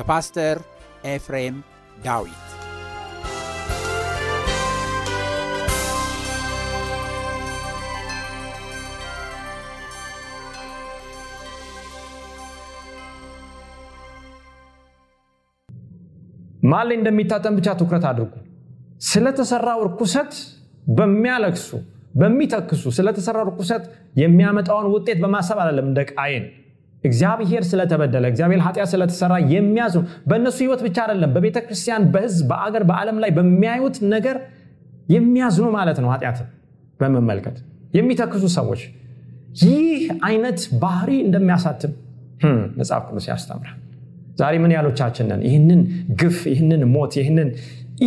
በፓስተር ኤፍሬም ዳዊት ማን ላይ እንደሚታጠን ብቻ ትኩረት አድርጉ። ስለተሰራው እርኩሰት በሚያለቅሱ በሚተክሱ ስለተሰራው እርኩሰት የሚያመጣውን ውጤት በማሰብ አይደለም እንደ ቃየን እግዚአብሔር ስለተበደለ እግዚአብሔር ኃጢአት ስለተሰራ የሚያዝኑ በእነሱ ህይወት ብቻ አይደለም፣ በቤተ ክርስቲያን፣ በህዝብ፣ በአገር፣ በዓለም ላይ በሚያዩት ነገር የሚያዝኑ ማለት ነው። ኃጢአትን በመመልከት የሚተክሱ ሰዎች ይህ አይነት ባህሪ እንደሚያሳትም መጽሐፍ ቅዱስ ያስተምራል። ዛሬ ምን ያሎቻችንን ይህንን ግፍ፣ ይህንን ሞት፣ ይህንን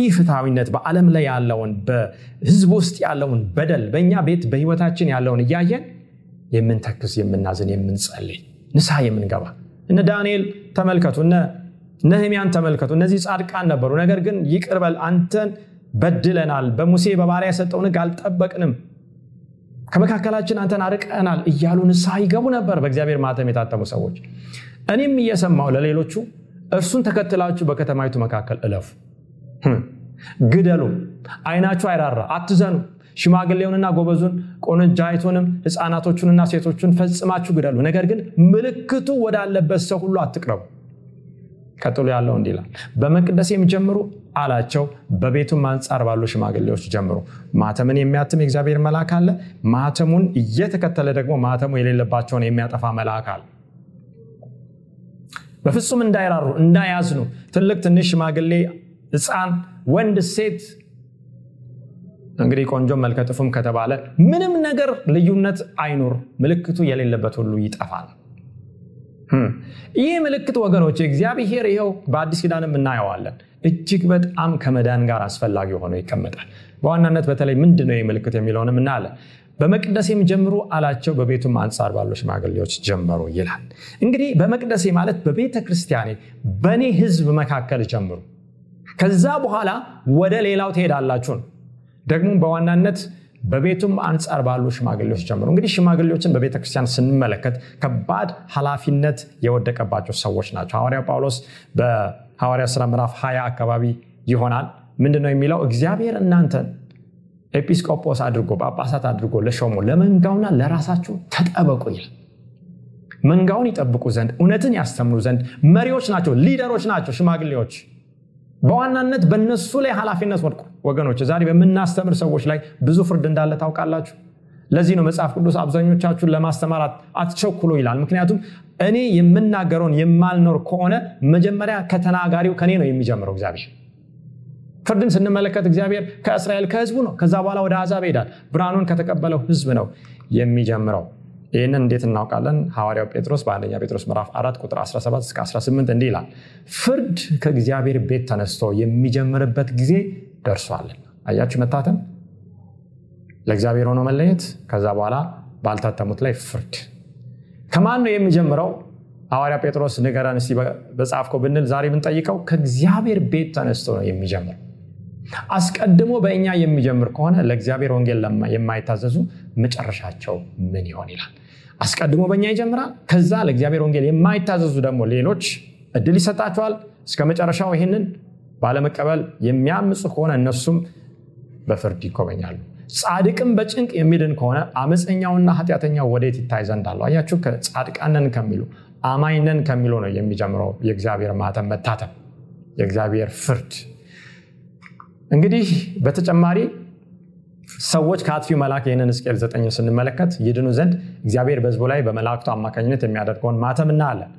ኢፍትሐዊነት በዓለም ላይ ያለውን በህዝብ ውስጥ ያለውን በደል በእኛ ቤት በህይወታችን ያለውን እያየን የምንተክስ የምናዝን የምንጸልይ ንስሐ የምንገባ እነ ዳንኤል ተመልከቱ፣ እነ ነህሚያን ተመልከቱ። እነዚህ ጻድቃን ነበሩ። ነገር ግን ይቅርበል አንተን በድለናል፣ በሙሴ በባሪያ የሰጠውን ሕግ አልጠበቅንም፣ ከመካከላችን አንተን አርቀናል እያሉ ንስሐ ይገቡ ነበር። በእግዚአብሔር ማተም የታተሙ ሰዎች። እኔም እየሰማው ለሌሎቹ እርሱን ተከትላችሁ በከተማይቱ መካከል እለፉ፣ ግደሉ፣ አይናችሁ አይራራ፣ አትዘኑ ሽማግሌውንና ጎበዙን ቆነጃይቱንም ህፃናቶቹንና ሴቶቹን ፈጽማችሁ ግደሉ፣ ነገር ግን ምልክቱ ወዳለበት ሰው ሁሉ አትቅረቡ። ቀጥሎ ያለው እንዲህ ይላል፣ በመቅደሴም ጀምሩ አላቸው። በቤቱም አንጻር ባሉ ሽማግሌዎች ጀምሩ። ማተምን የሚያትም የእግዚአብሔር መልአክ አለ። ማተሙን እየተከተለ ደግሞ ማተሙ የሌለባቸውን የሚያጠፋ መልአክ አለ። በፍጹም እንዳይራሩ እንዳያዝኑ፣ ትልቅ ትንሽ፣ ሽማግሌ፣ ህፃን፣ ወንድ፣ ሴት እንግዲህ ቆንጆ መልከጥፉም ከተባለ ምንም ነገር ልዩነት አይኑር፣ ምልክቱ የሌለበት ሁሉ ይጠፋል። ይህ ምልክት ወገኖች እግዚአብሔር ይኸው በአዲስ ኪዳንም እናየዋለን እጅግ በጣም ከመዳን ጋር አስፈላጊ ሆኖ ይቀመጣል። በዋናነት በተለይ ምንድን ነው ምልክት የሚለውንም እናያለን። በመቅደሴም ጀምሩ አላቸው፣ በቤቱም አንጻር ባሉ ሽማግሌዎች ጀመሩ ይላል። እንግዲህ በመቅደሴ ማለት በቤተ ክርስቲያኔ በእኔ ህዝብ መካከል ጀምሩ፣ ከዛ በኋላ ወደ ሌላው ትሄዳላችሁ ነው ደግሞ በዋናነት በቤቱም አንጻር ባሉ ሽማግሌዎች ጀምሮ እንግዲህ ሽማግሌዎችን በቤተ ክርስቲያን ስንመለከት ከባድ ኃላፊነት የወደቀባቸው ሰዎች ናቸው። ሐዋርያው ጳውሎስ በሐዋርያ ሥራ ምዕራፍ 20 አካባቢ ይሆናል ምንድነው የሚለው? እግዚአብሔር እናንተን ኤጲስቆጶስ አድርጎ ጳጳሳት አድርጎ ለሾሞ ለመንጋውና ለራሳችሁ ተጠበቁ ይላል። መንጋውን ይጠብቁ ዘንድ እውነትን ያስተምሩ ዘንድ መሪዎች ናቸው፣ ሊደሮች ናቸው ሽማግሌዎች በዋናነት በእነሱ ላይ ኃላፊነት ወድቁ። ወገኖች ዛሬ በምናስተምር ሰዎች ላይ ብዙ ፍርድ እንዳለ ታውቃላችሁ። ለዚህ ነው መጽሐፍ ቅዱስ አብዛኞቻችሁን ለማስተማር አትቸኩሉ ይላል። ምክንያቱም እኔ የምናገረውን የማልኖር ከሆነ መጀመሪያ ከተናጋሪው ከኔ ነው የሚጀምረው። እግዚአብሔር ፍርድን ስንመለከት እግዚአብሔር ከእስራኤል ከህዝቡ ነው። ከዛ በኋላ ወደ አሕዛብ ይሄዳል። ብርሃኑን ከተቀበለው ህዝብ ነው የሚጀምረው። ይህንን እንዴት እናውቃለን? ሐዋርያው ጴጥሮስ በአንደኛ ጴጥሮስ ምዕራፍ 4 ቁጥር 17 እስከ 18 እንዲህ ይላል፣ ፍርድ ከእግዚአብሔር ቤት ተነስቶ የሚጀምርበት ጊዜ ደርሷልና። አያችሁ መታተም? ለእግዚአብሔር ሆኖ መለየት ከዛ በኋላ ባልታተሙት ላይ ፍርድ። ከማን ነው የሚጀምረው? ሐዋርያ ጴጥሮስ ንገረን እስቲ በጻፍከው ብንል ዛሬ ብንጠይቀው ከእግዚአብሔር ቤት ተነስቶ ነው የሚጀምረው። አስቀድሞ በእኛ የሚጀምር ከሆነ ለእግዚአብሔር ወንጌል የማይታዘዙ መጨረሻቸው ምን ይሆን ይላል? አስቀድሞ በእኛ ይጀምራል ከዛ ለእግዚአብሔር ወንጌል የማይታዘዙ ደግሞ ሌሎች እድል ይሰጣቸዋል። እስከ መጨረሻው ይህንን ባለመቀበል የሚያምፁ ከሆነ እነሱም በፍርድ ይጎበኛሉ። ጻድቅም በጭንቅ የሚድን ከሆነ አመፀኛውና ኃጢአተኛው ወዴት ይታይ ዘንድ አለው? አያችሁ ጻድቃነን ከሚሉ አማኝነን ከሚሉ ነው የሚጀምረው የእግዚአብሔር ማተም መታተም የእግዚአብሔር ፍርድ። እንግዲህ በተጨማሪ ሰዎች ከአጥፊው መልአክ ይህንን ሕዝቅኤል ዘጠኝ ስንመለከት ይድኑ ዘንድ እግዚአብሔር በህዝቡ ላይ በመላእክቱ አማካኝነት የሚያደርገውን ማተም እናያለን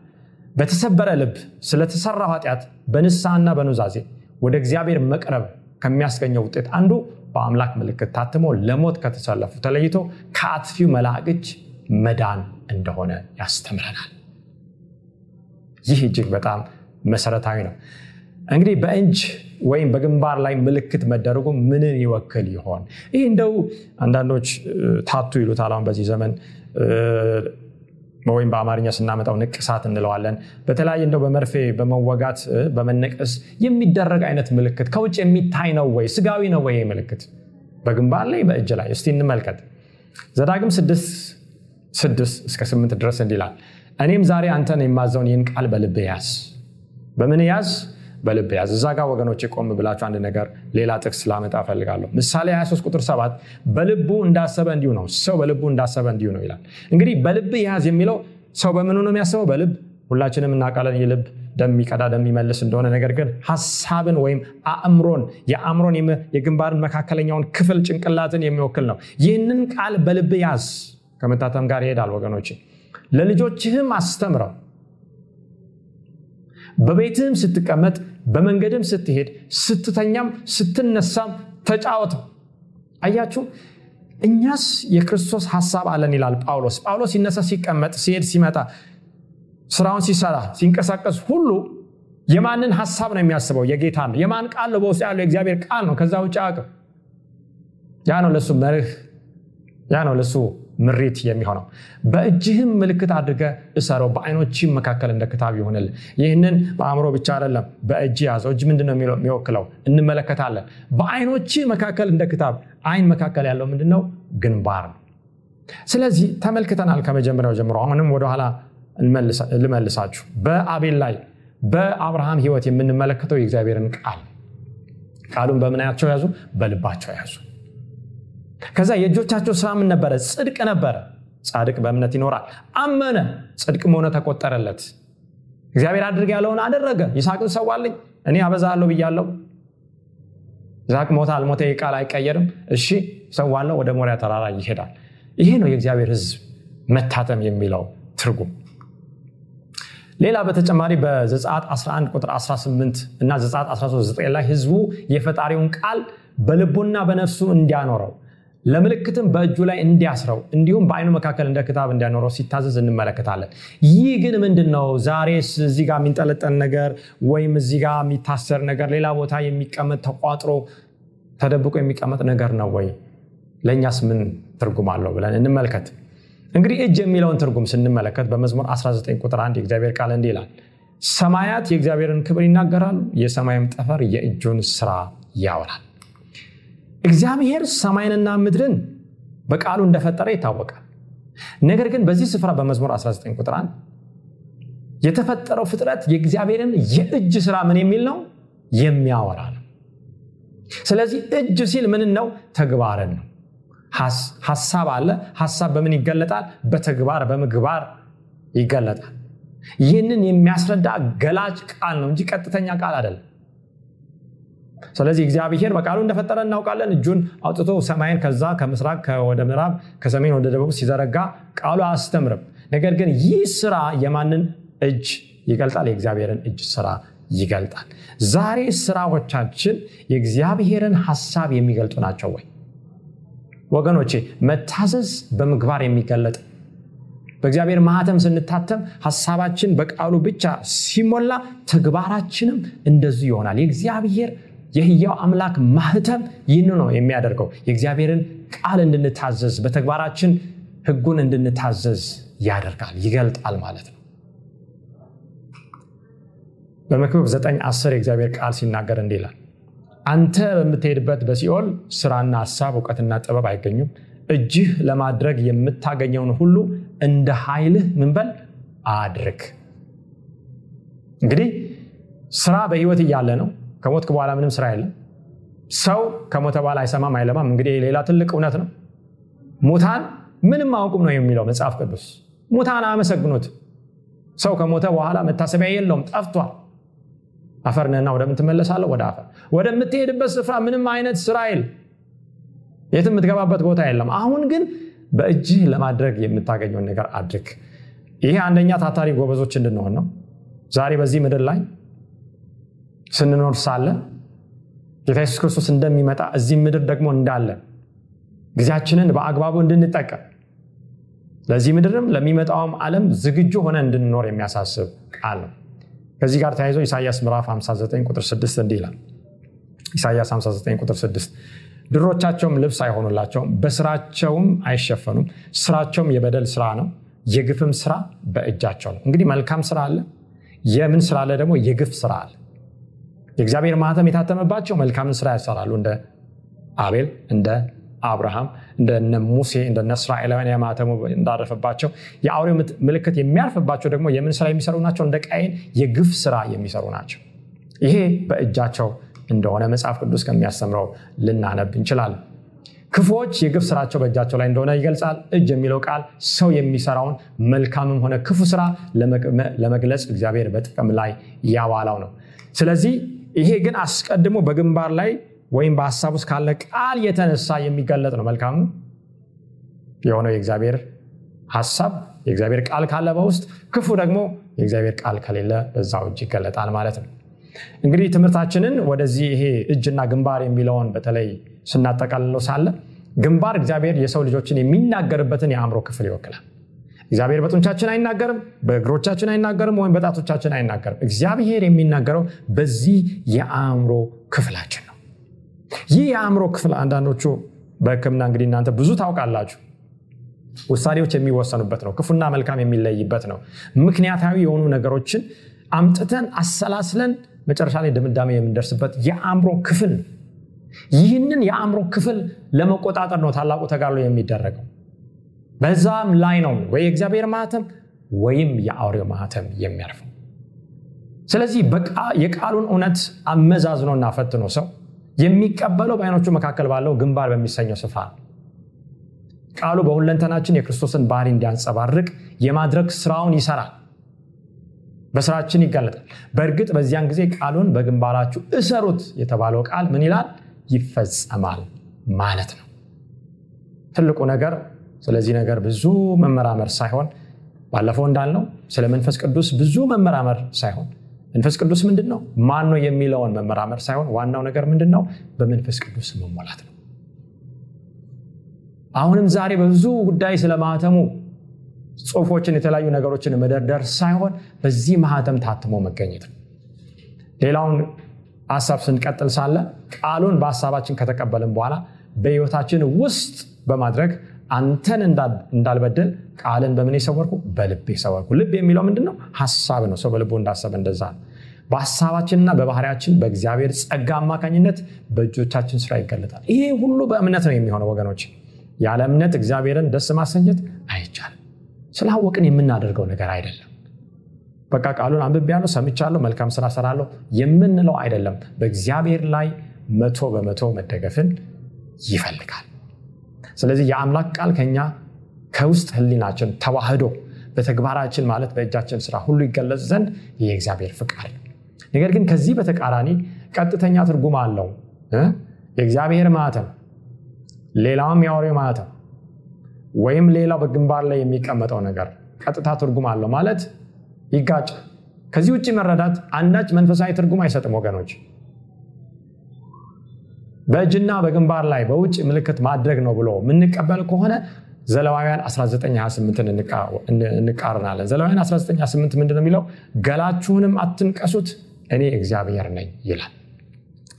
በተሰበረ ልብ ስለተሰራው ኃጢአት በንስሐና በኑዛዜ ወደ እግዚአብሔር መቅረብ ከሚያስገኘው ውጤት አንዱ በአምላክ ምልክት ታትሞ ለሞት ከተሰለፉ ተለይቶ ከአጥፊው መልአክ መዳን እንደሆነ ያስተምረናል። ይህ እጅግ በጣም መሰረታዊ ነው። እንግዲህ በእንጅ ወይም በግንባር ላይ ምልክት መደረጉ ምንን ይወክል ይሆን? ይህ እንደው አንዳንዶች ታቱ ይሉታል። አሁን በዚህ ዘመን ወይም በአማርኛ ስናመጣው ንቅሳት እንለዋለን። በተለያየ እንደው በመርፌ በመወጋት በመነቀስ የሚደረግ አይነት ምልክት ከውጭ የሚታይ ነው ወይ? ስጋዊ ነው ወይ ምልክት? በግንባር ላይ በእጅ ላይ? እስቲ እንመልከት። ዘዳግም ስድስት ስድስት እስከ ስምንት ድረስ እንዲላል እኔም ዛሬ አንተን የማዘውን ይህን ቃል በልብ ያዝ። በምን ያዝ በልብ ያዝ። እዛ ጋር ወገኖች ቆም ብላችሁ አንድ ነገር ሌላ ጥቅስ ላመጣ እፈልጋለሁ። ምሳሌ 23 ቁጥር 7 በልቡ እንዳሰበ እንዲሁ ነው። ሰው በልቡ እንዳሰበ እንዲሁ ነው ይላል። እንግዲህ በልብ ያዝ የሚለው ሰው በምኑ ነው የሚያስበው? በልብ። ሁላችንም እናውቃለን የልብ ደም የሚቀዳ እንደሆነ። ነገር ግን ሀሳብን ወይም አእምሮን የአእምሮን የግንባርን መካከለኛውን ክፍል ጭንቅላትን የሚወክል ነው። ይህንን ቃል በልብ ያዝ። ከመታተም ጋር ይሄዳል ወገኖች ለልጆችህም አስተምረው። በቤትህም ስትቀመጥ በመንገድም ስትሄድ ስትተኛም ስትነሳም ተጫወተው አያችሁ እኛስ የክርስቶስ ሀሳብ አለን ይላል ጳውሎስ። ጳውሎስ ሲነሳ ሲቀመጥ ሲሄድ ሲመጣ ስራውን ሲሰራ ሲንቀሳቀስ ሁሉ የማንን ሀሳብ ነው የሚያስበው? የጌታ ነው። የማን ቃል ነው በውስጥ ያለው? የእግዚአብሔር ቃል ነው። ከዛ ውጭ አቅም ያ ነው ለሱ መርህ ያ ነው ለሱ ምሪት የሚሆነው። በእጅህም ምልክት አድርገ እሰረው በአይኖችም መካከል እንደ ክታብ ይሆንል ይህንን በአእምሮ ብቻ አይደለም በእጅ ያዘው። እጅ ምንድን ነው የሚወክለው? እንመለከታለን። በአይኖች መካከል እንደ ክታብ አይን መካከል ያለው ምንድነው? ግንባር ስለዚህ ተመልክተናል ከመጀመሪያው ጀምሮ። አሁንም ወደኋላ ልመልሳችሁ። በአቤል ላይ በአብርሃም ህይወት የምንመለከተው የእግዚአብሔርን ቃል። ቃሉን በምናያቸው ያዙ? በልባቸው ያዙ ከዛ የእጆቻቸው ስራ ምን ነበረ? ጽድቅ ነበረ። ጻድቅ በእምነት ይኖራል። አመነ። ጽድቅ መሆነ ተቆጠረለት። እግዚአብሔር አድርግ ያለውን አደረገ። ይስሐቅን ሰዋልኝ። እኔ አበዛለሁ ብያለው ይስሐቅ ሞተ አልሞተ ቃል አይቀየርም። እሺ ሰዋለው ወደ ሞሪያ ተራራ ይሄዳል። ይሄ ነው የእግዚአብሔር ህዝብ መታተም የሚለው ትርጉም። ሌላ በተጨማሪ በዘጻት 11 ቁጥር 18 እና ዘጻት 13 ላይ ህዝቡ የፈጣሪውን ቃል በልቡና በነፍሱ እንዲያኖረው ለምልክትም በእጁ ላይ እንዲያስረው እንዲሁም በአይኑ መካከል እንደ ክታብ እንዲያኖረው ሲታዘዝ እንመለከታለን። ይህ ግን ምንድን ነው ዛሬስ እዚህ ጋር የሚንጠለጠል ነገር ወይም እዚህ ጋር የሚታሰር ነገር ሌላ ቦታ የሚቀመጥ ተቋጥሮ ተደብቆ የሚቀመጥ ነገር ነው ወይ? ለእኛስ ምን ትርጉም አለው ብለን እንመልከት። እንግዲህ እጅ የሚለውን ትርጉም ስንመለከት በመዝሙር 19 ቁጥር 1 የእግዚአብሔር ቃል እንዲህ ይላል ሰማያት የእግዚአብሔርን ክብር ይናገራሉ የሰማይም ጠፈር የእጁን ስራ ያወራል እግዚአብሔር ሰማይንና ምድርን በቃሉ እንደፈጠረ ይታወቃል። ነገር ግን በዚህ ስፍራ በመዝሙር 19 ቁጥር 1 የተፈጠረው ፍጥረት የእግዚአብሔርን የእጅ ስራ ምን የሚል ነው? የሚያወራ ነው። ስለዚህ እጅ ሲል ምን ነው? ተግባርን ነው። ሀሳብ አለ። ሀሳብ በምን ይገለጣል? በተግባር በምግባር ይገለጣል። ይህንን የሚያስረዳ ገላጭ ቃል ነው እንጂ ቀጥተኛ ቃል አይደለም ስለዚህ እግዚአብሔር በቃሉ እንደፈጠረ እናውቃለን። እጁን አውጥቶ ሰማይን ከዛ ከምስራቅ ወደ ምዕራብ ከሰሜን ወደ ደቡብ ሲዘረጋ ቃሉ አያስተምርም። ነገር ግን ይህ ስራ የማንን እጅ ይገልጣል? የእግዚአብሔርን እጅ ስራ ይገልጣል። ዛሬ ስራዎቻችን የእግዚአብሔርን ሀሳብ የሚገልጡ ናቸው ወይ? ወገኖቼ መታዘዝ በምግባር የሚገለጥ በእግዚአብሔር ማህተም ስንታተም ሀሳባችን በቃሉ ብቻ ሲሞላ ተግባራችንም እንደዚሁ ይሆናል። የእግዚአብሔር የህያው አምላክ ማህተም ይህን ነው የሚያደርገው። የእግዚአብሔርን ቃል እንድንታዘዝ በተግባራችን ህጉን እንድንታዘዝ ያደርጋል ይገልጣል ማለት ነው። በመክብብ 9 10 የእግዚአብሔር ቃል ሲናገር እንዲህ ይላል አንተ በምትሄድበት በሲኦል ስራና ሀሳብ እውቀትና ጥበብ አይገኙም። እጅህ ለማድረግ የምታገኘውን ሁሉ እንደ ኃይልህ ምንበል አድርግ። እንግዲህ ስራ በህይወት እያለ ነው ከሞትክ በኋላ ምንም ስራ የለም። ሰው ከሞተ በኋላ አይሰማም አይለማም። እንግዲህ ሌላ ትልቅ እውነት ነው። ሙታን ምንም አውቁም ነው የሚለው መጽሐፍ ቅዱስ። ሙታን አመሰግኑት። ሰው ከሞተ በኋላ መታሰቢያ የለውም ጠፍቷል። አፈርንና ወደምን ወደ አፈር። ወደምትሄድበት ስፍራ ምንም አይነት ስራ የትም የምትገባበት ቦታ የለም። አሁን ግን በእጅህ ለማድረግ የምታገኘውን ነገር አድርግ። ይሄ አንደኛ ታታሪ ጎበዞች እንድንሆን ነው። ዛሬ በዚህ ምድር ላይ ስንኖር ሳለ ጌታ ኢየሱስ ክርስቶስ እንደሚመጣ እዚህ ምድር ደግሞ እንዳለ ጊዜያችንን በአግባቡ እንድንጠቀም ለዚህ ምድርም ለሚመጣውም ዓለም ዝግጁ ሆነ እንድንኖር የሚያሳስብ ቃል ነው። ከዚህ ጋር ተያይዞ ኢሳያስ ምዕራፍ 59 ቁጥር 6 እንዲህ ይላል። ኢሳያስ 59 ቁጥር 6 ድሮቻቸውም ልብስ አይሆኑላቸውም በስራቸውም አይሸፈኑም ስራቸውም የበደል ስራ ነው የግፍም ስራ በእጃቸው ነው። እንግዲህ መልካም ስራ አለ የምን ስራ አለ ደግሞ የግፍ ስራ አለ የእግዚአብሔር ማህተም የታተመባቸው መልካምን ስራ ያሰራሉ እንደ አቤል እንደ አብርሃም እንደነ ሙሴ እንደነ እስራኤላውያን የማህተሙ እንዳረፈባቸው የአውሬው ምልክት የሚያርፍባቸው ደግሞ የምን ስራ የሚሰሩ ናቸው? እንደ ቃይን የግፍ ስራ የሚሰሩ ናቸው። ይሄ በእጃቸው እንደሆነ መጽሐፍ ቅዱስ ከሚያስተምረው ልናነብ እንችላለን። ክፉዎች የግፍ ስራቸው በእጃቸው ላይ እንደሆነ ይገልጻል። እጅ የሚለው ቃል ሰው የሚሰራውን መልካምም ሆነ ክፉ ስራ ለመግለጽ እግዚአብሔር በጥቅም ላይ ያዋላው ነው። ስለዚህ ይሄ ግን አስቀድሞ በግንባር ላይ ወይም በሀሳብ ውስጥ ካለ ቃል የተነሳ የሚገለጥ ነው። መልካም የሆነው የእግዚአብሔር ሀሳብ የእግዚአብሔር ቃል ካለ በውስጥ ክፉ ደግሞ የእግዚአብሔር ቃል ከሌለ በዛው እጅ ይገለጣል ማለት ነው። እንግዲህ ትምህርታችንን ወደዚህ ይሄ እጅና ግንባር የሚለውን በተለይ ስናጠቃልለው ሳለ ግንባር እግዚአብሔር የሰው ልጆችን የሚናገርበትን የአእምሮ ክፍል ይወክላል እግዚአብሔር በጡንቻችን አይናገርም በእግሮቻችን አይናገርም ወይም በጣቶቻችን አይናገርም። እግዚአብሔር የሚናገረው በዚህ የአእምሮ ክፍላችን ነው። ይህ የአእምሮ ክፍል አንዳንዶቹ በህክምና እንግዲህ እናንተ ብዙ ታውቃላችሁ። ውሳኔዎች የሚወሰኑበት ነው ክፉና መልካም የሚለይበት ነው። ምክንያታዊ የሆኑ ነገሮችን አምጥተን አሰላስለን መጨረሻ ላይ ድምዳሜ የምንደርስበት የአእምሮ ክፍል ነው። ይህንን የአእምሮ ክፍል ለመቆጣጠር ነው ታላቁ ተጋድሎ የሚደረገው በዛም ላይ ነው ወይ የእግዚአብሔር ማህተም ወይም የአውሬው ማህተም የሚያርፈው። ስለዚህ የቃሉን እውነት አመዛዝኖና ፈትኖ ሰው የሚቀበለው በአይኖቹ መካከል ባለው ግንባር በሚሰኘው ስፍራ ነው። ቃሉ በሁለንተናችን የክርስቶስን ባህሪ እንዲያንጸባርቅ የማድረግ ስራውን ይሰራል። በስራችን ይጋለጣል። በእርግጥ በዚያን ጊዜ ቃሉን በግንባራችሁ እሰሩት የተባለው ቃል ምን ይላል? ይፈጸማል ማለት ነው። ትልቁ ነገር ስለዚህ ነገር ብዙ መመራመር ሳይሆን ባለፈው እንዳልነው ስለ መንፈስ ቅዱስ ብዙ መመራመር ሳይሆን መንፈስ ቅዱስ ምንድን ነው ማን ነው የሚለውን መመራመር ሳይሆን ዋናው ነገር ምንድን ነው በመንፈስ ቅዱስ መሞላት ነው። አሁንም ዛሬ በብዙ ጉዳይ ስለ ማህተሙ ጽሁፎችን የተለያዩ ነገሮችን መደርደር ሳይሆን በዚህ ማህተም ታትሞ መገኘት ነው። ሌላውን ሀሳብ ስንቀጥል ሳለ ቃሉን በሀሳባችን ከተቀበልን በኋላ በህይወታችን ውስጥ በማድረግ አንተን እንዳልበደል ቃልን በምን የሰወርኩ? በልብ የሰወርኩ ልብ የሚለው ምንድን ነው ሀሳብ ነው። ሰው በልቡ እንዳሰበ እንደዛ ነው። በሀሳባችንና በባህሪያችን በእግዚአብሔር ጸጋ አማካኝነት በእጆቻችን ስራ ይገለጣል። ይሄ ሁሉ በእምነት ነው የሚሆነው ወገኖች። ያለ እምነት እግዚአብሔርን ደስ ማሰኘት አይቻልም። ስላወቅን የምናደርገው ነገር አይደለም። በቃ ቃሉን አንብቤ ያለው ሰምቻለሁ መልካም ስራ ሰራለሁ የምንለው አይደለም። በእግዚአብሔር ላይ መቶ በመቶ መደገፍን ይፈልጋል ስለዚህ የአምላክ ቃል ከኛ ከውስጥ ህሊናችን ተዋህዶ በተግባራችን ማለት በእጃችን ስራ ሁሉ ይገለጽ ዘንድ የእግዚአብሔር ፍቃድ ነው። ነገር ግን ከዚህ በተቃራኒ ቀጥተኛ ትርጉም አለው። የእግዚአብሔር ማተም ሌላውም የአውሬ ማተም ወይም ሌላው በግንባር ላይ የሚቀመጠው ነገር ቀጥታ ትርጉም አለው ማለት ይጋጭ ከዚህ ውጭ መረዳት አንዳች መንፈሳዊ ትርጉም አይሰጥም ወገኖች በእጅና በግንባር ላይ በውጭ ምልክት ማድረግ ነው ብሎ የምንቀበል ከሆነ ዘለዋውያን 1928 እንቃርናለን ዘለዋውያን 1928 ምንድን ነው የሚለው? ገላችሁንም አትንቀሱት እኔ እግዚአብሔር ነኝ ይላል።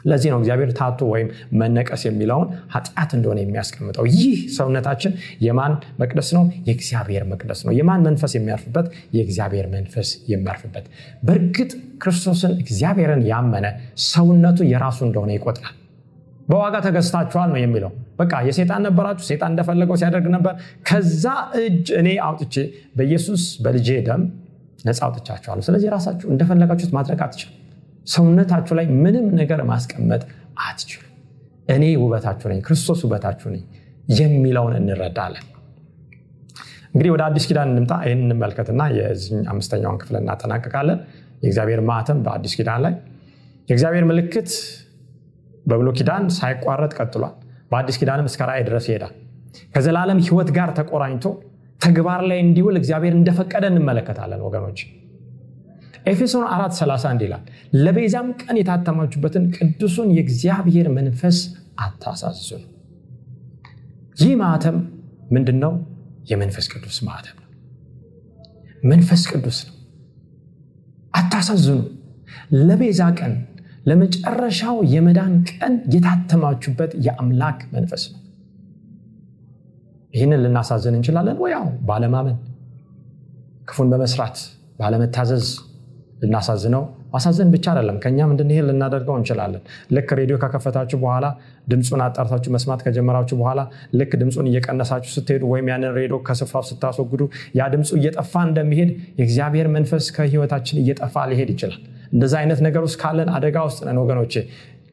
ለዚህ ነው እግዚአብሔር ታቶ ወይም መነቀስ የሚለውን ኃጢአት እንደሆነ የሚያስቀምጠው። ይህ ሰውነታችን የማን መቅደስ ነው? የእግዚአብሔር መቅደስ ነው። የማን መንፈስ የሚያርፍበት? የእግዚአብሔር መንፈስ የሚያርፍበት። በእርግጥ ክርስቶስን እግዚአብሔርን ያመነ ሰውነቱ የራሱ እንደሆነ ይቆጥራል በዋጋ ተገዝታችኋል ነው የሚለው። በቃ የሴጣን ነበራችሁ ሴጣን እንደፈለገው ሲያደርግ ነበር። ከዛ እጅ እኔ አውጥቼ በኢየሱስ በልጄ ደም ነፃ አውጥቻችኋለሁ። ስለዚህ ራሳችሁ እንደፈለጋችሁት ማድረግ አትችሉ ሰውነታችሁ ላይ ምንም ነገር ማስቀመጥ አትችሉ እኔ ውበታችሁ ነኝ ክርስቶስ ውበታችሁ ነኝ የሚለውን እንረዳለን። እንግዲህ ወደ አዲስ ኪዳን እንምጣ። ይህን እንመልከትና የዚህ አምስተኛውን ክፍል እናጠናቀቃለን የእግዚአብሔር ማተም በአዲስ ኪዳን ላይ የእግዚአብሔር ምልክት በብሎ ኪዳን ሳይቋረጥ ቀጥሏል። በአዲስ ኪዳንም እስከ ራእይ ድረስ ይሄዳል። ከዘላለም ህይወት ጋር ተቆራኝቶ ተግባር ላይ እንዲውል እግዚአብሔር እንደፈቀደ እንመለከታለን ወገኖች። ኤፌሶን 4 31 ይላል ለቤዛም ቀን የታተማችሁበትን ቅዱሱን የእግዚአብሔር መንፈስ አታሳዝኑ ይህ ማተም ምንድን ነው የመንፈስ ቅዱስ ማተም ነው። መንፈስ ቅዱስ ነው። አታሳዝኑ። ለቤዛ ቀን ለመጨረሻው የመዳን ቀን የታተማችሁበት የአምላክ መንፈስ ነው። ይህንን ልናሳዝን እንችላለን ወይ? ያው ባለማመን ክፉን በመስራት ባለመታዘዝ ልናሳዝነው ማሳዘን ብቻ አይደለም። ከእኛም እንድንሄድ ልናደርገው እንችላለን። ልክ ሬዲዮ ከከፈታችሁ በኋላ ድምፁን አጣርታችሁ መስማት ከጀመራችሁ በኋላ ልክ ድምፁን እየቀነሳችሁ ስትሄዱ ወይም ያንን ሬዲዮ ከስፍራው ስታስወግዱ ያ ድምፁ እየጠፋ እንደሚሄድ የእግዚአብሔር መንፈስ ከህይወታችን እየጠፋ ሊሄድ ይችላል እንደዛ አይነት ነገር ውስጥ ካለን አደጋ ውስጥ ነን ወገኖቼ።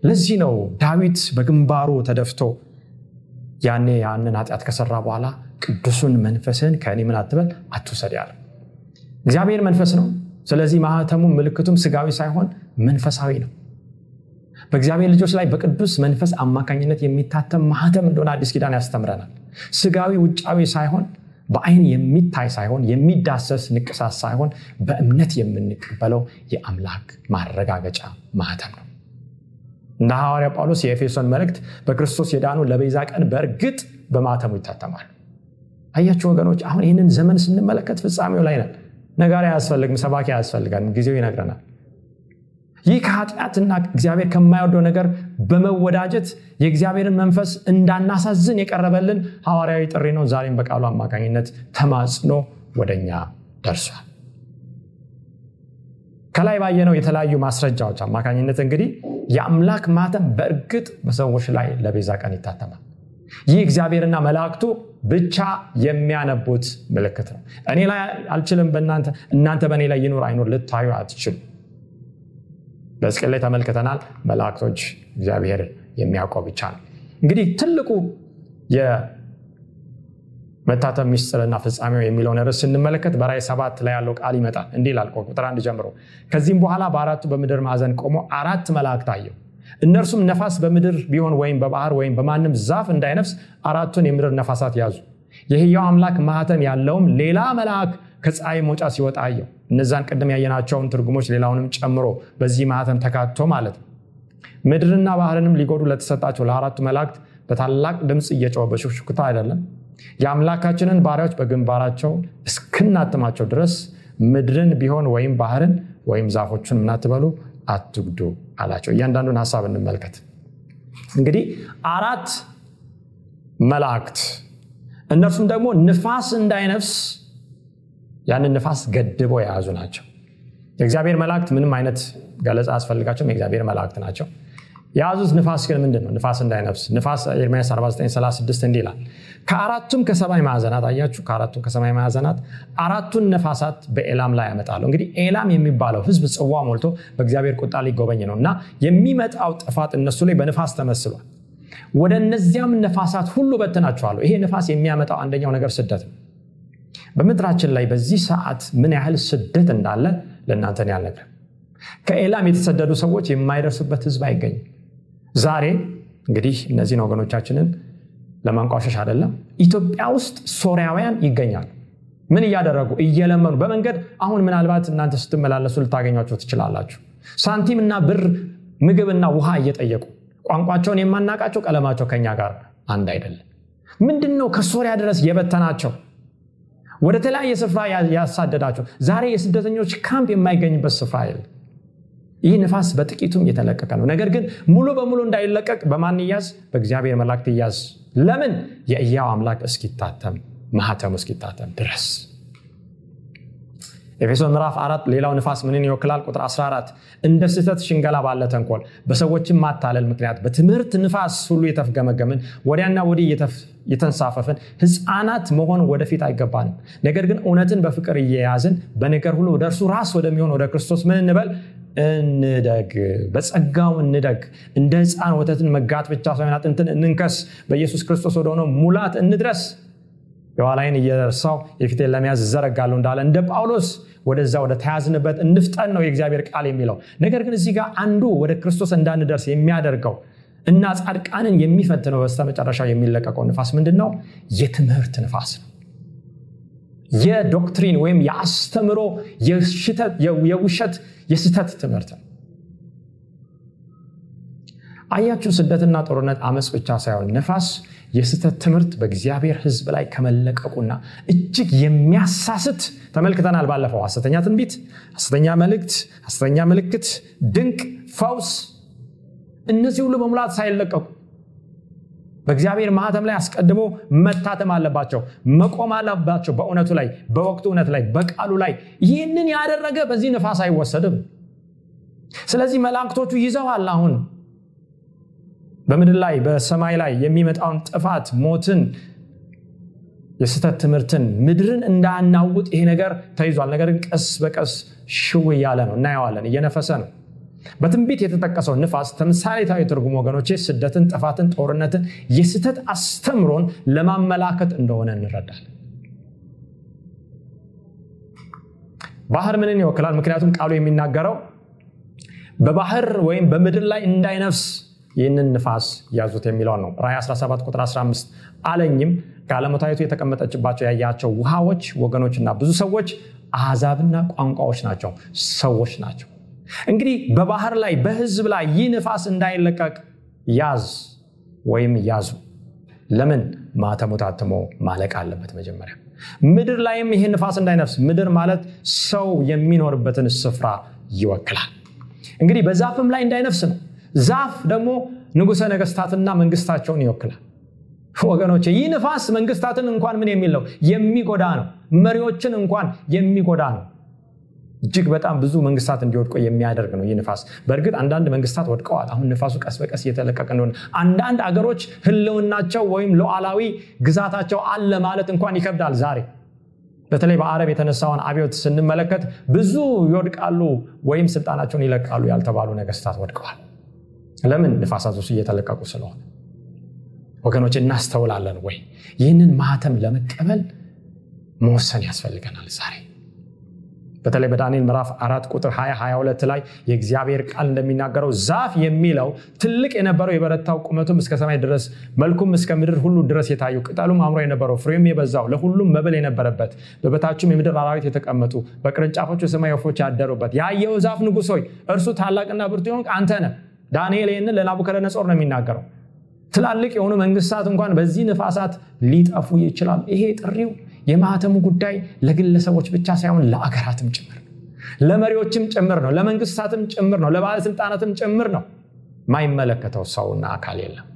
ለዚህ ነው ዳዊት በግንባሩ ተደፍቶ ያኔ ያንን ኃጢአት ከሰራ በኋላ ቅዱሱን መንፈስህን ከእኔ ምን አትበል አትውሰድ ያለ እግዚአብሔር መንፈስ ነው። ስለዚህ ማህተሙ ምልክቱም ስጋዊ ሳይሆን መንፈሳዊ ነው። በእግዚአብሔር ልጆች ላይ በቅዱስ መንፈስ አማካኝነት የሚታተም ማህተም እንደሆነ አዲስ ኪዳን ያስተምረናል። ስጋዊ ውጫዊ ሳይሆን በአይን የሚታይ ሳይሆን የሚዳሰስ ንቅሳት ሳይሆን በእምነት የምንቀበለው የአምላክ ማረጋገጫ ማህተም ነው። እንደ ሐዋርያ ጳውሎስ የኤፌሶን መልእክት በክርስቶስ የዳኑ ለቤዛ ቀን በእርግጥ በማተሙ ይታተማል። አያችሁ ወገኖች አሁን ይህንን ዘመን ስንመለከት ፍጻሜው ላይ ነን። ነጋሪ አያስፈልግም ሰባኪ አያስፈልጋል ጊዜው ይነግረናል። ይህ ከኃጢአትና እግዚአብሔር ከማይወደው ነገር በመወዳጀት የእግዚአብሔርን መንፈስ እንዳናሳዝን የቀረበልን ሐዋርያዊ ጥሪ ነው። ዛሬም በቃሉ አማካኝነት ተማጽኖ ወደኛ ደርሷል። ከላይ ባየነው የተለያዩ ማስረጃዎች አማካኝነት እንግዲህ የአምላክ ማተም በእርግጥ በሰዎች ላይ ለቤዛ ቀን ይታተማል። ይህ እግዚአብሔርና መላእክቱ ብቻ የሚያነቡት ምልክት ነው። እኔ ላይ አልችልም እናንተ በእኔ ላይ ይኑር አይኑር ልታዩ አትችሉ በስቅል ላይ ተመልክተናል። መላእክቶች እግዚአብሔር የሚያውቀው ብቻ ነው። እንግዲህ ትልቁ የመታተም ሚስጥርና ፍጻሜው የሚለውን ርዕስ ስንመለከት በራይ ሰባት ላይ ያለው ቃል ይመጣል። እንዲህ ይላል ቁጥር አንድ ጀምሮ ከዚህም በኋላ በአራቱ በምድር ማዕዘን ቆሞ አራት መላእክት አየው። እነርሱም ነፋስ በምድር ቢሆን ወይም በባህር ወይም በማንም ዛፍ እንዳይነፍስ አራቱን የምድር ነፋሳት ያዙ። የህያው አምላክ ማህተም ያለውም ሌላ መልአክ ከፀሐይ መውጫ ሲወጣ አየው። እነዛን ቅድም ያየናቸውን ትርጉሞች ሌላውንም ጨምሮ በዚህ ማህተም ተካቶ ማለት ነው። ምድርና ባህርንም ሊጎዱ ለተሰጣቸው ለአራቱ መላእክት በታላቅ ድምፅ እየጮኸ በሹክሹክታ አይደለም። የአምላካችንን ባሪያዎች በግንባራቸው እስክናትማቸው ድረስ ምድርን ቢሆን ወይም ባህርን ወይም ዛፎቹን ምናትበሉ አትጉዱ አላቸው። እያንዳንዱን ሀሳብ እንመልከት። እንግዲህ አራት መላእክት እነርሱም ደግሞ ንፋስ እንዳይነፍስ ያንን ንፋስ ገድበው የያዙ ናቸው። የእግዚአብሔር መላእክት ምንም አይነት ገለጻ አስፈልጋቸውም የእግዚአብሔር መላእክት ናቸው። የያዙት ንፋስ ግን ምንድን ነው ንፋስ እንዳይነፍስ። ንፋስ ኤርሚያስ 4936 እንዲህ ከአራቱም ከሰማይ ማዕዘናት አያችሁ? ከአራቱም ከሰማይ ማዕዘናት አራቱን ነፋሳት በኤላም ላይ ያመጣለሁ እንግዲህ ኤላም የሚባለው ህዝብ ጽዋ ሞልቶ በእግዚአብሔር ቁጣ ሊጎበኝ ነው እና የሚመጣው ጥፋት እነሱ ላይ በንፋስ ተመስሏል። ወደ እነዚያም ነፋሳት ሁሉ በትናቸዋለሁ። ይሄ ንፋስ የሚያመጣው አንደኛው ነገር ስደት ነው በምድራችን ላይ በዚህ ሰዓት ምን ያህል ስደት እንዳለ ለእናንተን ያልነግርም ከኤላም የተሰደዱ ሰዎች የማይደርሱበት ህዝብ አይገኝም። ዛሬ እንግዲህ እነዚህን ወገኖቻችንን ለማንቋሸሽ አይደለም ኢትዮጵያ ውስጥ ሶሪያውያን ይገኛሉ። ምን እያደረጉ እየለመኑ በመንገድ አሁን ምናልባት እናንተ ስትመላለሱ ልታገኟቸው ትችላላችሁ። ሳንቲምና ብር ምግብና ውሃ እየጠየቁ ቋንቋቸውን የማናቃቸው ቀለማቸው ከኛ ጋር አንድ አይደለም። ምንድን ነው ከሶሪያ ድረስ የበተናቸው ወደ ተለያየ ስፍራ ያሳደዳቸው። ዛሬ የስደተኞች ካምፕ የማይገኝበት ስፍራ የለም። ይህ ንፋስ በጥቂቱም የተለቀቀ ነው። ነገር ግን ሙሉ በሙሉ እንዳይለቀቅ በማን ይያዝ? በእግዚአብሔር መላእክት ይያዝ። ለምን? የእያው አምላክ እስኪታተም ማህተሙ እስኪታተም ድረስ ኤፌሶን ምዕራፍ አራት ሌላው ንፋስ ምንን ይወክላል? ቁጥር 14 እንደ ስህተት ሽንገላ ባለ ተንኮል በሰዎችም ማታለል ምክንያት በትምህርት ንፋስ ሁሉ የተፍገመገምን ወዲያና ወዲህ የተንሳፈፍን ህፃናት መሆን ወደፊት አይገባንም። ነገር ግን እውነትን በፍቅር እየያዝን በነገር ሁሉ ወደ እርሱ ራስ ወደሚሆን ወደ ክርስቶስ ምን እንበል? እንደግ በጸጋው እንደግ። እንደ ህፃን ወተትን መጋት ብቻ ሳይሆን አጥንትን እንንከስ። በኢየሱስ ክርስቶስ ወደሆነው ሙላት እንድረስ። የኋላይን እየረሳው የፊቴን ለመያዝ እዘረጋለሁ እንዳለ እንደ ጳውሎስ ወደዛ ወደ ተያዝንበት እንፍጠን ነው የእግዚአብሔር ቃል የሚለው። ነገር ግን እዚህ ጋር አንዱ ወደ ክርስቶስ እንዳንደርስ የሚያደርገው እና ጻድቃንን የሚፈትነው በስተመጨረሻ የሚለቀቀው ንፋስ ምንድን ነው የትምህርት ንፋስ ነው። የዶክትሪን ወይም የአስተምሮ የውሸት የስተት ትምህርት ነው። አያችሁ ስደትና ጦርነት አመፅ ብቻ ሳይሆን ነፋስ የስተት ትምህርት በእግዚአብሔር ህዝብ ላይ ከመለቀቁና እጅግ የሚያሳስት ተመልክተናል ባለፈው። ሐሰተኛ ትንቢት ሐሰተኛ መልእክት ሐሰተኛ ምልክት ድንቅ ፈውስ እነዚህ ሁሉ በሙላት ሳይለቀቁ በእግዚአብሔር ማህተም ላይ አስቀድሞ መታተም አለባቸው መቆም አለባቸው። በእውነቱ ላይ በወቅቱ እውነት ላይ በቃሉ ላይ ይህንን ያደረገ በዚህ ንፋስ አይወሰድም። ስለዚህ መላእክቶቹ ይዘዋል አሁን በምድር ላይ በሰማይ ላይ የሚመጣውን ጥፋት ሞትን የስተት ትምህርትን ምድርን እንዳናውጥ ይሄ ነገር ተይዟል። ነገር ግን ቀስ በቀስ ሽው እያለ ነው። እናየዋለን። እየነፈሰ ነው። በትንቢት የተጠቀሰው ንፋስ ተምሳሌታዊ ትርጉም ወገኖቼ ስደትን ጥፋትን ጦርነትን የስተት አስተምሮን ለማመላከት እንደሆነ እንረዳለን። ባህር ምንን ይወክላል? ምክንያቱም ቃሉ የሚናገረው በባህር ወይም በምድር ላይ እንዳይነፍስ ይህንን ንፋስ ያዙት የሚለውን ነው። ራይ 17 ቁጥር 15 አለኝም ከዓለመታዊቱ የተቀመጠችባቸው ያያቸው ውሃዎች ወገኖችና ብዙ ሰዎች አሕዛብና ቋንቋዎች ናቸው። ሰዎች ናቸው። እንግዲህ በባህር ላይ በህዝብ ላይ ይህ ንፋስ እንዳይለቀቅ ያዝ ወይም ያዙ። ለምን? ማተሙ ታትሞ ማለቅ አለበት መጀመሪያ። ምድር ላይም ይህ ንፋስ እንዳይነፍስ። ምድር ማለት ሰው የሚኖርበትን ስፍራ ይወክላል። እንግዲህ በዛፍም ላይ እንዳይነፍስ ነው ዛፍ ደግሞ ንጉሰ ነገስታትና መንግስታቸውን ይወክላል። ወገኖች ይህ ንፋስ መንግስታትን እንኳን ምን የሚል ነው? የሚጎዳ ነው። መሪዎችን እንኳን የሚጎዳ ነው። እጅግ በጣም ብዙ መንግስታት እንዲወድቁ የሚያደርግ ነው ይህ ንፋስ። በእርግጥ አንዳንድ መንግስታት ወድቀዋል። አሁን ንፋሱ ቀስ በቀስ እየተለቀቀ እንደሆነ አንዳንድ አገሮች ህልውናቸው ወይም ሉዓላዊ ግዛታቸው አለ ማለት እንኳን ይከብዳል ዛሬ። በተለይ በአረብ የተነሳውን አብዮት ስንመለከት ብዙ ይወድቃሉ ወይም ስልጣናቸውን ይለቃሉ ያልተባሉ ነገስታት ወድቀዋል ለምን ንፋሳቶች እየተለቀቁ ስለሆነ? ወገኖች እናስተውላለን ወይ? ይህንን ማህተም ለመቀበል መወሰን ያስፈልገናል ዛሬ። በተለይ በዳንኤል ምዕራፍ አራት ቁጥር 22 ላይ የእግዚአብሔር ቃል እንደሚናገረው ዛፍ የሚለው ትልቅ የነበረው የበረታው ቁመቱም እስከ ሰማይ ድረስ መልኩም እስከ ምድር ሁሉ ድረስ የታዩ ቅጠሉም አምሮ የነበረው ፍሬም የበዛው ለሁሉም መብል የነበረበት በበታችም የምድር አራዊት የተቀመጡ በቅርንጫፎቹ የሰማይ ወፎች ያደሩበት ያየው ዛፍ ንጉሥ እርሱ ታላቅና ብርቱ የሆንክ አንተ ነህ ዳንኤል ይህንን ለናቡከደነጾር ነው የሚናገረው። ትላልቅ የሆኑ መንግስታት እንኳን በዚህ ንፋሳት ሊጠፉ ይችላል ይሄ ጥሪው የማህተሙ ጉዳይ ለግለሰቦች ብቻ ሳይሆን ለአገራትም ጭምር ለመሪዎችም ጭምር ነው። ለመንግስታትም ጭምር ነው። ለባለስልጣናትም ጭምር ነው። ማይመለከተው ሰውና አካል የለም።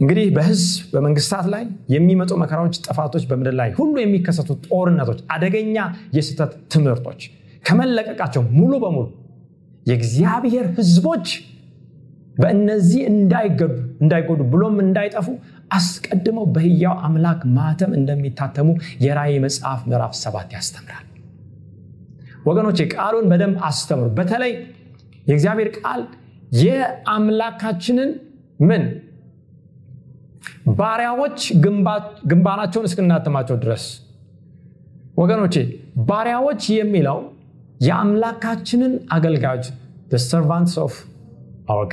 እንግዲህ በህዝብ በመንግስታት ላይ የሚመጡ መከራዎች ጥፋቶች በምድር ላይ ሁሉ የሚከሰቱ ጦርነቶች አደገኛ የስህተት ትምህርቶች ከመለቀቃቸው ሙሉ በሙሉ የእግዚአብሔር ህዝቦች በእነዚህ እንዳይጎዱ ብሎም እንዳይጠፉ አስቀድመው በህያው አምላክ ማተም እንደሚታተሙ የራእይ መጽሐፍ ምዕራፍ ሰባት ያስተምራል። ወገኖች ቃሉን በደንብ አስተምሩ። በተለይ የእግዚአብሔር ቃል የአምላካችንን ምን ባሪያዎች ግንባራቸውን እስክናትማቸው ድረስ ወገኖቼ ባሪያዎች የሚለው የአምላካችንን አገልጋዮች servants of our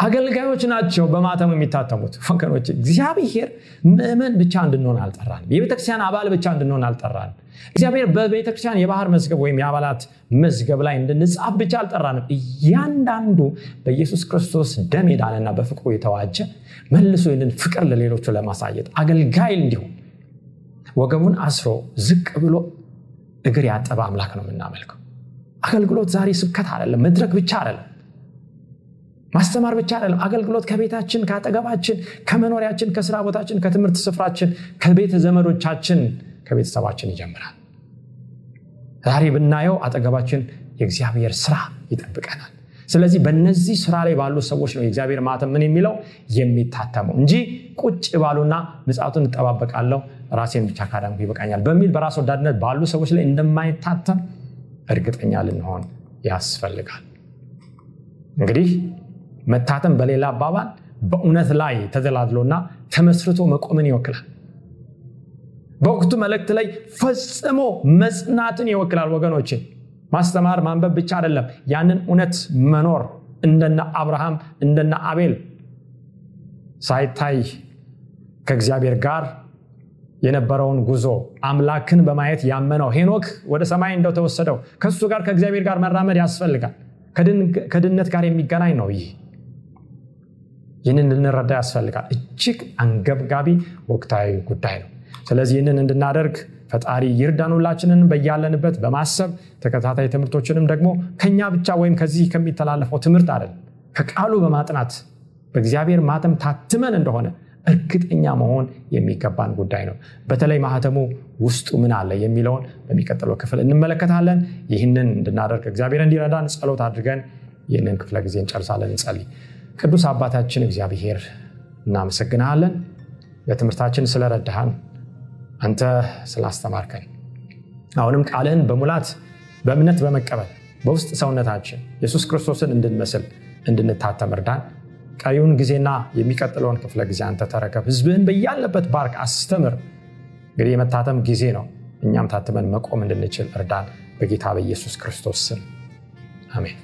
አገልጋዮች ናቸው በማተም የሚታተሙት። ወገኖች እግዚአብሔር ምእመን ብቻ እንድንሆን አልጠራን የቤተክርስቲያን አባል ብቻ እንድንሆን አልጠራን እግዚአብሔር በቤተክርስቲያን የባህር መዝገብ ወይም የአባላት መዝገብ ላይ እንድንጻፍ ብቻ አልጠራንም። እያንዳንዱ በኢየሱስ ክርስቶስ ደም የዳነና በፍቅሩ የተዋጀ መልሶ ይህንን ፍቅር ለሌሎቹ ለማሳየት አገልጋይ እንዲሆን ወገቡን አስሮ ዝቅ ብሎ እግር ያጠበ አምላክ ነው የምናመልከው። አገልግሎት ዛሬ ስብከት አይደለም መድረክ ብቻ አይደለም ማስተማር ብቻ አይደለም። አገልግሎት ከቤታችን ከአጠገባችን ከመኖሪያችን ከስራ ቦታችን ከትምህርት ስፍራችን ከቤተ ዘመዶቻችን ከቤተሰባችን ይጀምራል። ዛሬ ብናየው አጠገባችን የእግዚአብሔር ስራ ይጠብቀናል። ስለዚህ በእነዚህ ስራ ላይ ባሉ ሰዎች ነው የእግዚአብሔር ማተም ምን የሚለው? የሚታተመው እንጂ ቁጭ ባሉና ምጽቱን እጠባበቃለሁ ራሴን ብቻ ካዳንኩ ይበቃኛል በሚል በራስ ወዳድነት ባሉ ሰዎች ላይ እንደማይታተም እርግጠኛ ልንሆን ያስፈልጋል። እንግዲህ መታተም በሌላ አባባል በእውነት ላይ ተደላድሎና ተመስርቶ መቆምን ይወክላል። በወቅቱ መልእክት ላይ ፈጽሞ መጽናትን ይወክላል ወገኖቼ። ማስተማር ማንበብ ብቻ አይደለም ያንን እውነት መኖር እንደነ አብርሃም እንደነ አቤል ሳይታይ ከእግዚአብሔር ጋር የነበረውን ጉዞ አምላክን በማየት ያመነው ሄኖክ ወደ ሰማይ እንደተወሰደው ከእሱ ጋር ከእግዚአብሔር ጋር መራመድ ያስፈልጋል። ከድነት ጋር የሚገናኝ ነው ይህ። ይህንን ልንረዳ ያስፈልጋል። እጅግ አንገብጋቢ ወቅታዊ ጉዳይ ነው። ስለዚህ ይህንን እንድናደርግ ፈጣሪ ይርዳን በያለንበት በማሰብ ተከታታይ ትምህርቶችንም ደግሞ ከኛ ብቻ ወይም ከዚህ ከሚተላለፈው ትምህርት አይደል ከቃሉ በማጥናት በእግዚአብሔር ማተም ታትመን እንደሆነ እርግጠኛ መሆን የሚገባን ጉዳይ ነው። በተለይ ማህተሙ ውስጡ ምን አለ የሚለውን በሚቀጥለው ክፍል እንመለከታለን። ይህንን እንድናደርግ እግዚአብሔር እንዲረዳን ጸሎት አድርገን ይህንን ክፍለ ጊዜ እንጨርሳለን። እንጸልይ። ቅዱስ አባታችን እግዚአብሔር እናመሰግናለን ለትምህርታችን ስለረዳሃን አንተ ስላስተማርከን። አሁንም ቃልህን በሙላት በእምነት በመቀበል በውስጥ ሰውነታችን ኢየሱስ ክርስቶስን እንድንመስል እንድንታተም እርዳን ቀሪውን ጊዜና የሚቀጥለውን ክፍለ ጊዜ አንተ ተረከብ። ህዝብህን በያለበት ባርክ አስተምር። እንግዲህ የመታተም ጊዜ ነው። እኛም ታትመን መቆም እንድንችል እርዳን በጌታ በኢየሱስ ክርስቶስ ስም። አሜን